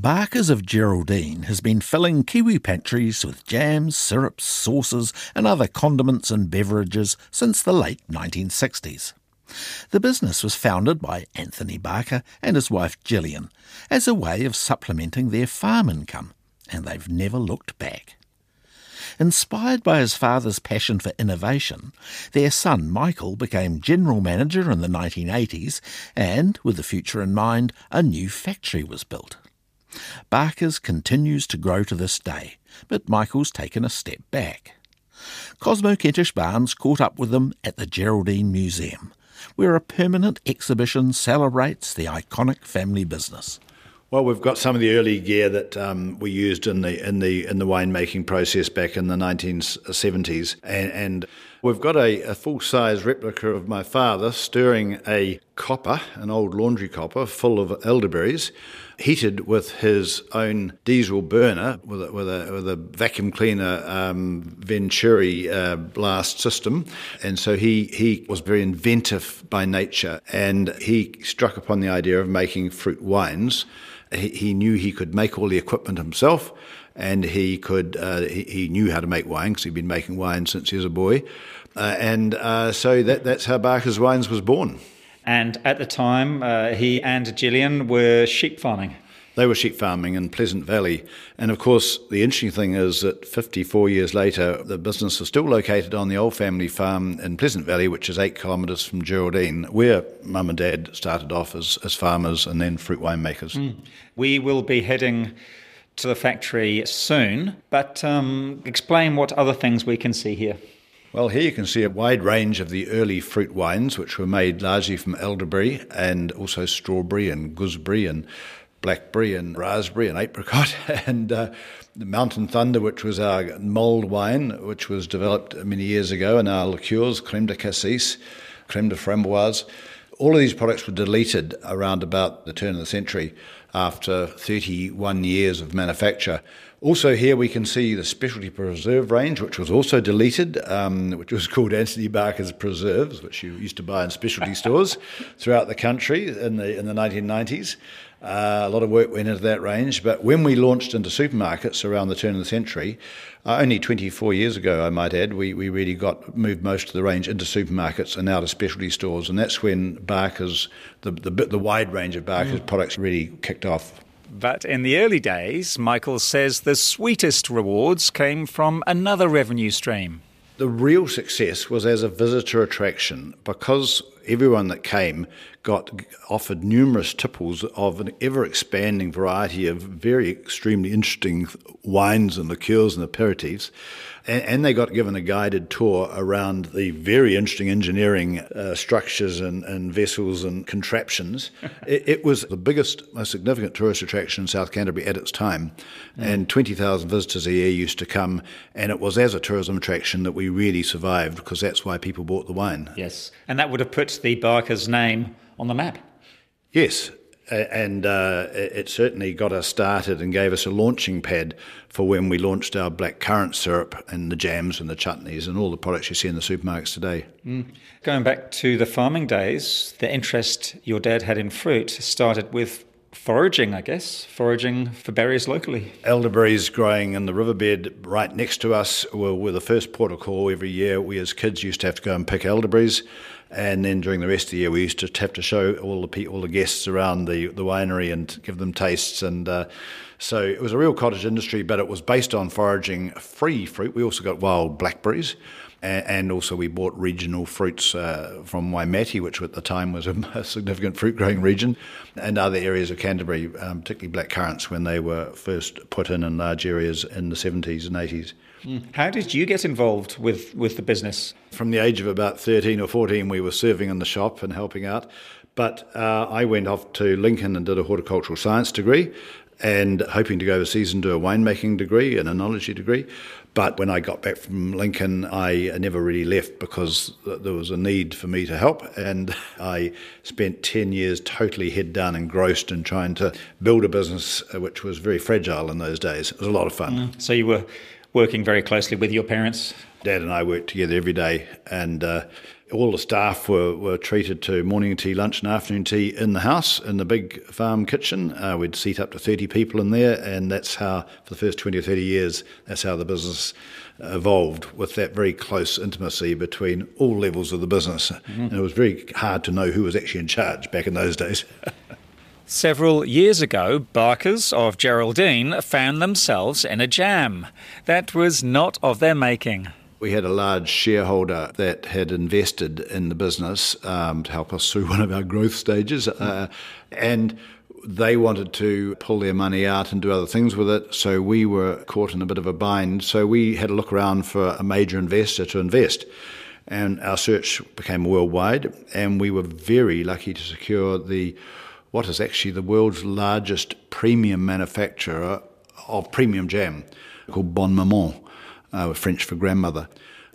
Barker's of Geraldine has been filling Kiwi pantries with jams, syrups, sauces, and other condiments and beverages since the late 1960s. The business was founded by Anthony Barker and his wife Gillian as a way of supplementing their farm income, and they've never looked back. Inspired by his father's passion for innovation, their son Michael became general manager in the 1980s, and, with the future in mind, a new factory was built. Barker's continues to grow to this day, but Michael's taken a step back. Cosmo Kentish Barnes caught up with them at the Geraldine Museum, where a permanent exhibition celebrates the iconic family business. Well, we've got some of the early gear that um, we used in the in the in the winemaking process back in the 1970s, and, and we've got a, a full size replica of my father stirring a copper, an old laundry copper, full of elderberries, heated with his own diesel burner with a, with a, with a vacuum cleaner um, Venturi uh, blast system, and so he he was very inventive by nature, and he struck upon the idea of making fruit wines. He, he knew he could make all the equipment himself, and he could uh, he, he, knew how to make wine because he'd been making wine since he was a boy, uh, and uh, so that that's how Barker's Wines was born. And at the time, uh, he and Gillian were sheep farming. They were sheep farming in Pleasant Valley. And of course, the interesting thing is that 54 years later, the business is still located on the old family farm in Pleasant Valley, which is eight kilometres from Geraldine, where mum and dad started off as, as farmers and then fruit winemakers. Mm. We will be heading to the factory soon, but um, explain what other things we can see here. Well, here you can see a wide range of the early fruit wines, which were made largely from elderberry and also strawberry and gooseberry and blackberry and raspberry and apricot, and uh, the Mountain Thunder, which was our mulled wine, which was developed many years ago, and our liqueurs, creme de cassis, creme de framboise. All of these products were deleted around about the turn of the century after 31 years of manufacture. Also, here we can see the specialty preserve range, which was also deleted, um, which was called Anthony Barker's Preserves, which you used to buy in specialty stores throughout the country in the in the 1990s. Uh, a lot of work went into that range, but when we launched into supermarkets around the turn of the century, uh, only 24 years ago, I might add, we, we really got moved most of the range into supermarkets and out of specialty stores, and that's when Barker's the the, the wide range of Barker's mm. products really kicked off. But in the early days, Michael says the sweetest rewards came from another revenue stream. The real success was as a visitor attraction because everyone that came got offered numerous tipples of an ever expanding variety of very extremely interesting wines and liqueurs and aperitifs. And, and they got given a guided tour around the very interesting engineering uh, structures and, and, vessels and contraptions. it, it, was the biggest, most significant tourist attraction in South Canterbury at its time. Mm. And 20,000 visitors a year used to come. And it was as a tourism attraction that we really survived because that's why people bought the wine. Yes. And that would have put the Barker's name on the map. Yes, and uh, it certainly got us started and gave us a launching pad for when we launched our black currant syrup and the jams and the chutneys and all the products you see in the supermarkets today. Mm. Going back to the farming days, the interest your dad had in fruit started with foraging, I guess, foraging for berries locally. Elderberries growing in the riverbed right next to us were, were the first port of call every year. We as kids used to have to go and pick elderberries. And then during the rest of the year, we used to have to show all the people, all the guests around the, the winery and give them tastes. And uh, so it was a real cottage industry, but it was based on foraging free fruit. We also got wild blackberries. And also, we bought regional fruits uh, from Waimate, which at the time was a significant fruit growing region, and other areas of Canterbury, um, particularly black currants when they were first put in in large areas in the 70s and 80s. Mm. How did you get involved with, with the business? From the age of about 13 or 14, we were serving in the shop and helping out. But uh, I went off to Lincoln and did a horticultural science degree and hoping to go overseas and do a winemaking degree and enology degree. But when I got back from Lincoln, I never really left because there was a need for me to help. And I spent 10 years totally head down engrossed in trying to build a business uh, which was very fragile in those days. It was a lot of fun. Mm. So you were working very closely with your parents? Dad and I worked together every day. And uh, all the staff were, were treated to morning tea, lunch, and afternoon tea in the house, in the big farm kitchen. Uh, we'd seat up to 30 people in there, and that's how, for the first 20 or 30 years, that's how the business evolved with that very close intimacy between all levels of the business. Mm-hmm. And it was very hard to know who was actually in charge back in those days. Several years ago, Barkers of Geraldine found themselves in a jam that was not of their making. We had a large shareholder that had invested in the business um, to help us through one of our growth stages. Uh, and they wanted to pull their money out and do other things with it, so we were caught in a bit of a bind. So we had to look around for a major investor to invest. And our search became worldwide, and we were very lucky to secure the what is actually the world's largest premium manufacturer of premium jam called Bonne Maman uh, French for grandmother.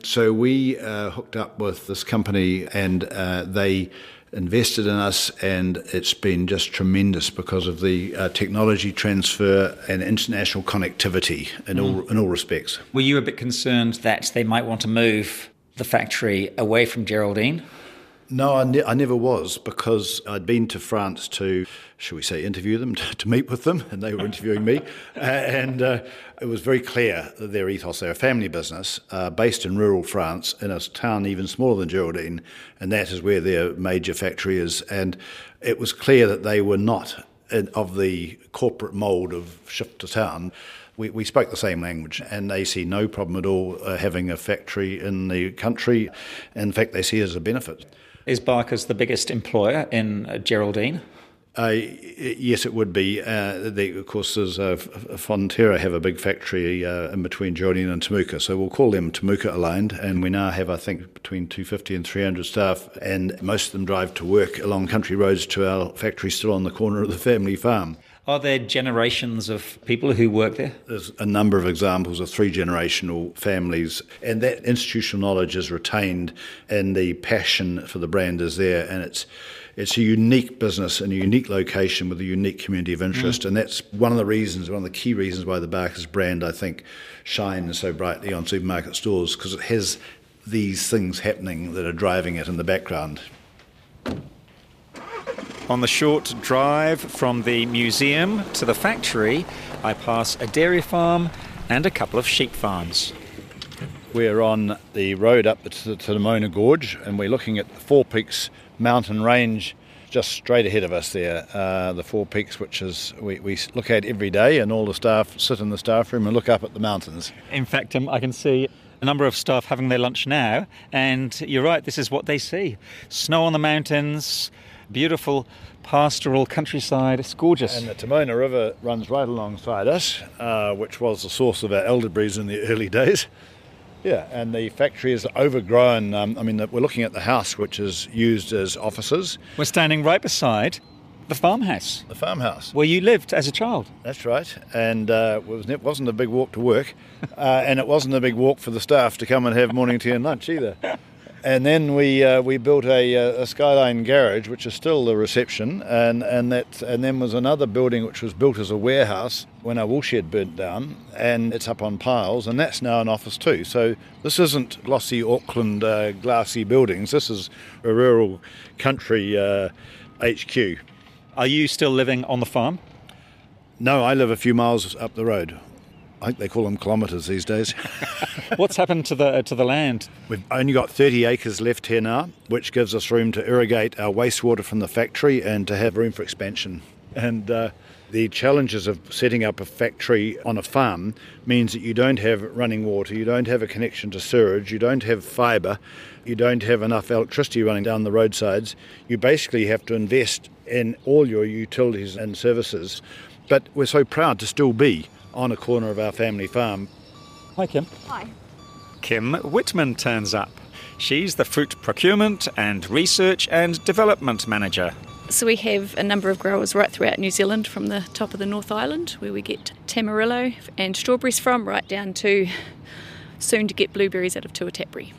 So we uh, hooked up with this company and uh, they invested in us, and it's been just tremendous because of the uh, technology transfer and international connectivity in, mm. all, in all respects. Were you a bit concerned that they might want to move the factory away from Geraldine? No, I, ne- I, never was because I'd been to France to, shall we say, interview them, to, to meet with them, and they were interviewing me. Uh, and uh, it was very clear that their ethos, they're a family business uh, based in rural France in a town even smaller than Geraldine, and that is where their major factory is. And it was clear that they were not in, of the corporate mould of shift to town. We, we, spoke the same language, and they see no problem at all uh, having a factory in the country. In fact, they see it as a benefit. Is Barker's the biggest employer in uh, Geraldine? Uh, yes, it would be. Uh, they, of course, there's uh, Fonterra have a big factory uh, in between Geraldine and Temuka, so we'll call them Temuka aligned. And we now have, I think, between 250 and 300 staff, and most of them drive to work along country roads to our factory still on the corner of the family farm. Are there generations of people who work there? There's a number of examples of three generational families, and that institutional knowledge is retained, and the passion for the brand is there, and it's it's a unique business in a unique location with a unique community of interest, mm. and that's one of the reasons, one of the key reasons why the Barker's brand, I think, shines so brightly on supermarket stores because it has these things happening that are driving it in the background. On the short drive from the museum to the factory, I pass a dairy farm and a couple of sheep farms. We're on the road up to the Moana Gorge and we're looking at the Four Peaks mountain range just straight ahead of us there. Uh, the Four Peaks, which is we, we look at every day, and all the staff sit in the staff room and look up at the mountains. In fact, um, I can see a number of staff having their lunch now, and you're right, this is what they see snow on the mountains, beautiful pastoral countryside. It's gorgeous. And the Te Moana River runs right alongside us, uh, which was the source of our elderberries in the early days. Yeah, and the factory is overgrown. Um, I mean, we're looking at the house, which is used as offices. We're standing right beside the farmhouse. The farmhouse. Where you lived as a child. That's right. And uh, it wasn't a big walk to work. Uh, and it wasn't a big walk for the staff to come and have morning tea and lunch either. And then we uh, we built a, uh, a, Skyline garage, which is still the reception, and and that and then was another building which was built as a warehouse when our woolshed burnt down, and it's up on piles, and that's now an office too. So this isn't glossy Auckland uh, glassy buildings. This is a rural country HQ. Uh, Are you still living on the farm? No, I live a few miles up the road. I think they call them kilometres these days. What's happened to the to the land? We've only got 30 acres left here now, which gives us room to irrigate our wastewater from the factory and to have room for expansion. And uh, the challenges of setting up a factory on a farm means that you don't have running water, you don't have a connection to sewage, you don't have fibre, you don't have enough electricity running down the roadsides. You basically have to invest in all your utilities and services. But we're so proud to still be on a corner of our family farm. Hi, Kim. Hi. Kim Whitman turns up. She's the Fruit Procurement and Research and Development Manager. So we have a number of growers right throughout New Zealand from the top of the North Island where we get Tamarillo and strawberries from right down to soon to get blueberries out of Tuatapere.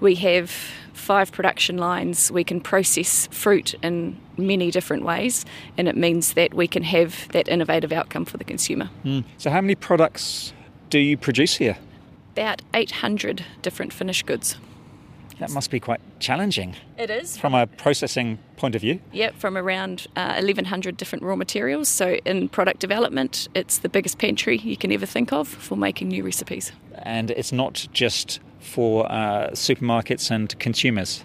We have five production lines. We can process fruit in many different ways and it means that we can have that innovative outcome for the consumer. Mm. So how many products do you produce here? About 800 different finished goods. That must be quite challenging. It is. From a processing point of view? Yep, from around uh, 1,100 different raw materials. So, in product development, it's the biggest pantry you can ever think of for making new recipes. And it's not just for uh, supermarkets and consumers?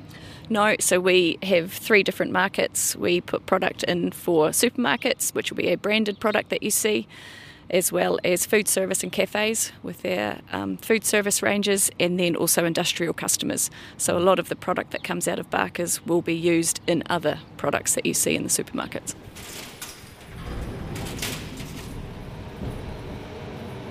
No, so we have three different markets. We put product in for supermarkets, which will be a branded product that you see as well as food service and cafes with their um, food service ranges, and then also industrial customers. So a lot of the product that comes out of Barker's will be used in other products that you see in the supermarkets.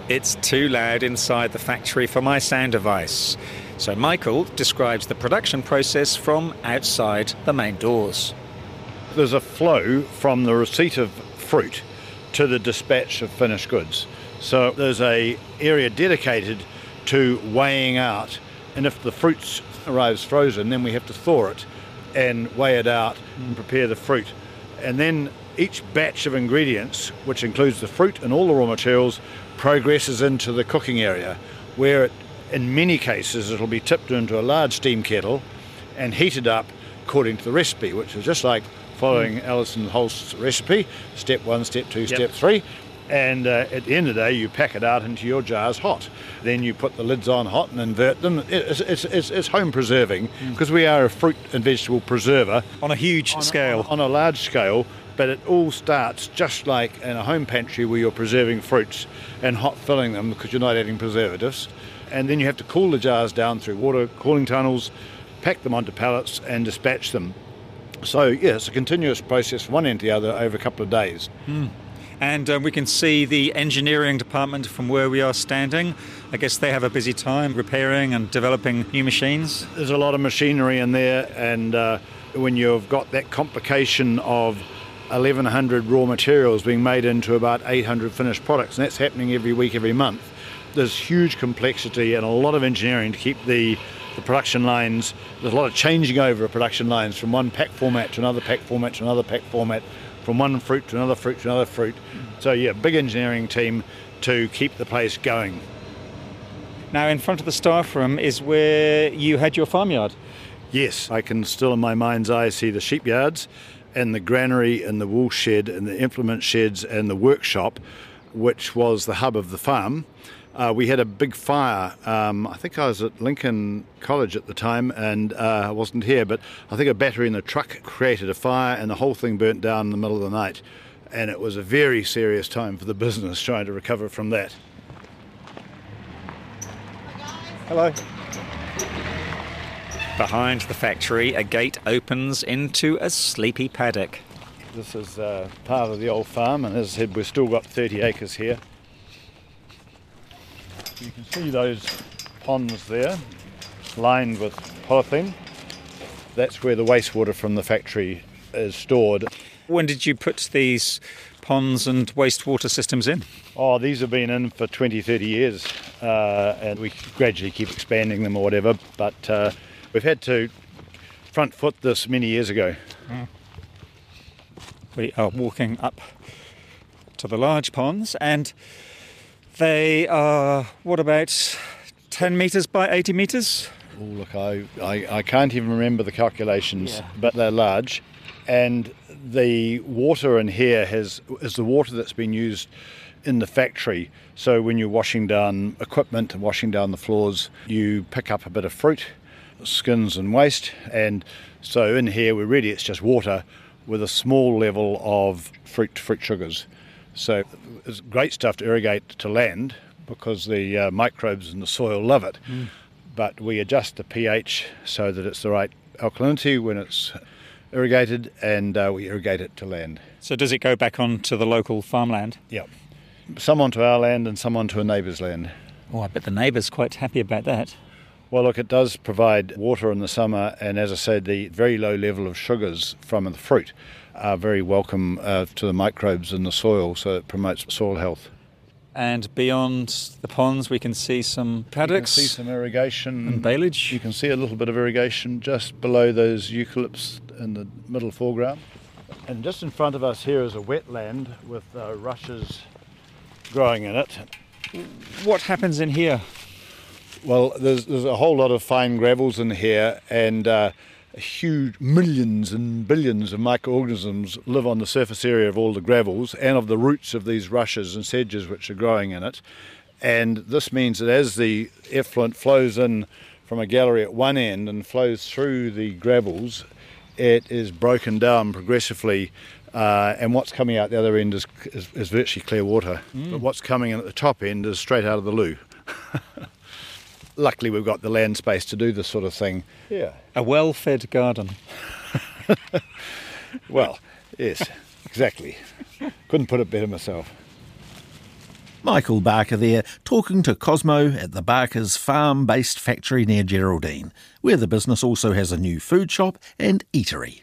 It's too loud inside the factory for my sound device. So Michael describes the production process from outside the main doors. There's a flow from the receipt of fruit to the dispatch of finished goods. So there's a area dedicated to weighing out, and if the fruit arrives frozen, then we have to thaw it and weigh it out and prepare the fruit. And then each batch of ingredients, which includes the fruit and all the raw materials, progresses into the cooking area, where it, in many cases it'll be tipped into a large steam kettle and heated up according to the recipe, which is just like following mm. Alison Holst's recipe step one, step two, yep. step three. And uh, at the end of the day, you pack it out into your jars hot. Then you put the lids on hot and invert them. It's, it's, it's, it's home preserving because mm. we are a fruit and vegetable preserver. On a huge on, scale. On, on a large scale, but it all starts just like in a home pantry where you're preserving fruits and hot filling them because you're not adding preservatives. And then you have to cool the jars down through water cooling tunnels, pack them onto pallets, and dispatch them. So, yeah, it's a continuous process from one end to the other over a couple of days. Mm. And uh, we can see the engineering department from where we are standing. I guess they have a busy time repairing and developing new machines. There's a lot of machinery in there, and uh, when you've got that complication of 1,100 raw materials being made into about 800 finished products, and that's happening every week, every month, there's huge complexity and a lot of engineering to keep the the production lines. There's a lot of changing over of production lines from one pack format to another pack format to another pack format, from one fruit to another fruit to another fruit. So yeah, big engineering team to keep the place going. Now, in front of the staff room is where you had your farmyard. Yes, I can still in my mind's eye see the sheep yards and the granary and the wool shed and the implement sheds and the workshop, which was the hub of the farm. Uh, we had a big fire. Um, I think I was at Lincoln College at the time and uh, I wasn't here, but I think a battery in the truck created a fire and the whole thing burnt down in the middle of the night. And it was a very serious time for the business trying to recover from that. Hello. Behind the factory, a gate opens into a sleepy paddock. This is uh, part of the old farm, and as I said, we've still got 30 acres here. You can see those ponds there, lined with polythene. That's where the wastewater from the factory is stored. When did you put these ponds and wastewater systems in? Oh, these have been in for 20, 30 years, uh, and we gradually keep expanding them or whatever, but uh, we've had to front foot this many years ago. Mm. We are walking up to the large ponds and they are, what about 10 metres by 80 metres? Oh, look, I, I, I, can't even remember the calculations, yeah. but they're large. And the water in here has is the water that's been used in the factory. So when you're washing down equipment and washing down the floors, you pick up a bit of fruit, skins and waste. And so in here, we're really it's just water with a small level of fruit fruit sugars. So it's great stuff to irrigate to land because the uh, microbes in the soil love it. Mm. But we adjust the pH so that it's the right alkalinity when it's irrigated and uh, we irrigate it to land. So does it go back onto the local farmland? Yep. Some onto our land and some onto a neighbour's land. Oh, I bet the neighbour's quite happy about that. Well, look, it does provide water in the summer, and as I said, the very low level of sugars from the fruit are very welcome uh, to the microbes in the soil, so it promotes soil health. And beyond the ponds, we can see some paddocks. You can see some irrigation and baleage. You can see a little bit of irrigation just below those eucalypts in the middle foreground. And just in front of us here is a wetland with uh, rushes growing in it. What happens in here? Well, there's, there's a whole lot of fine gravels in here, and uh, huge millions and billions of microorganisms live on the surface area of all the gravels and of the roots of these rushes and sedges which are growing in it. And this means that as the effluent flows in from a gallery at one end and flows through the gravels, it is broken down progressively. Uh, and what's coming out the other end is, is, is virtually clear water. Mm. But what's coming in at the top end is straight out of the loo. luckily we've got the land space to do this sort of thing. Yeah. A well fed garden. well, yes, exactly. Couldn't put it better myself. Michael Barker there, talking to Cosmo at the Barker's farm based factory near Geraldine, where the business also has a new food shop and eatery.